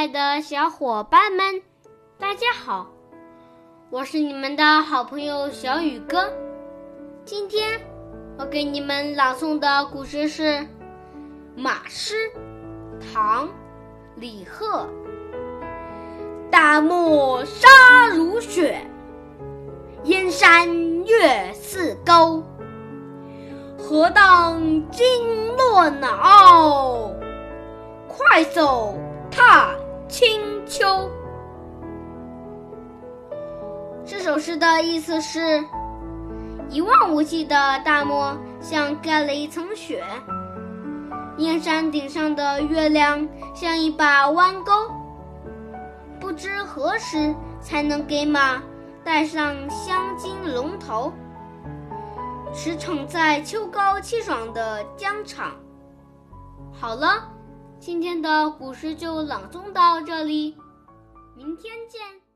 爱的小伙伴们，大家好！我是你们的好朋友小雨哥。今天我给你们朗诵的古诗是《马诗》，唐·李贺。大漠沙如雪，燕山月似钩。何当金络脑，快走踏秋。这首诗的意思是：一望无际的大漠像盖了一层雪，燕山顶上的月亮像一把弯钩，不知何时才能给马戴上镶金龙头。驰骋在秋高气爽的疆场。好了，今天的古诗就朗诵到这里，明天见。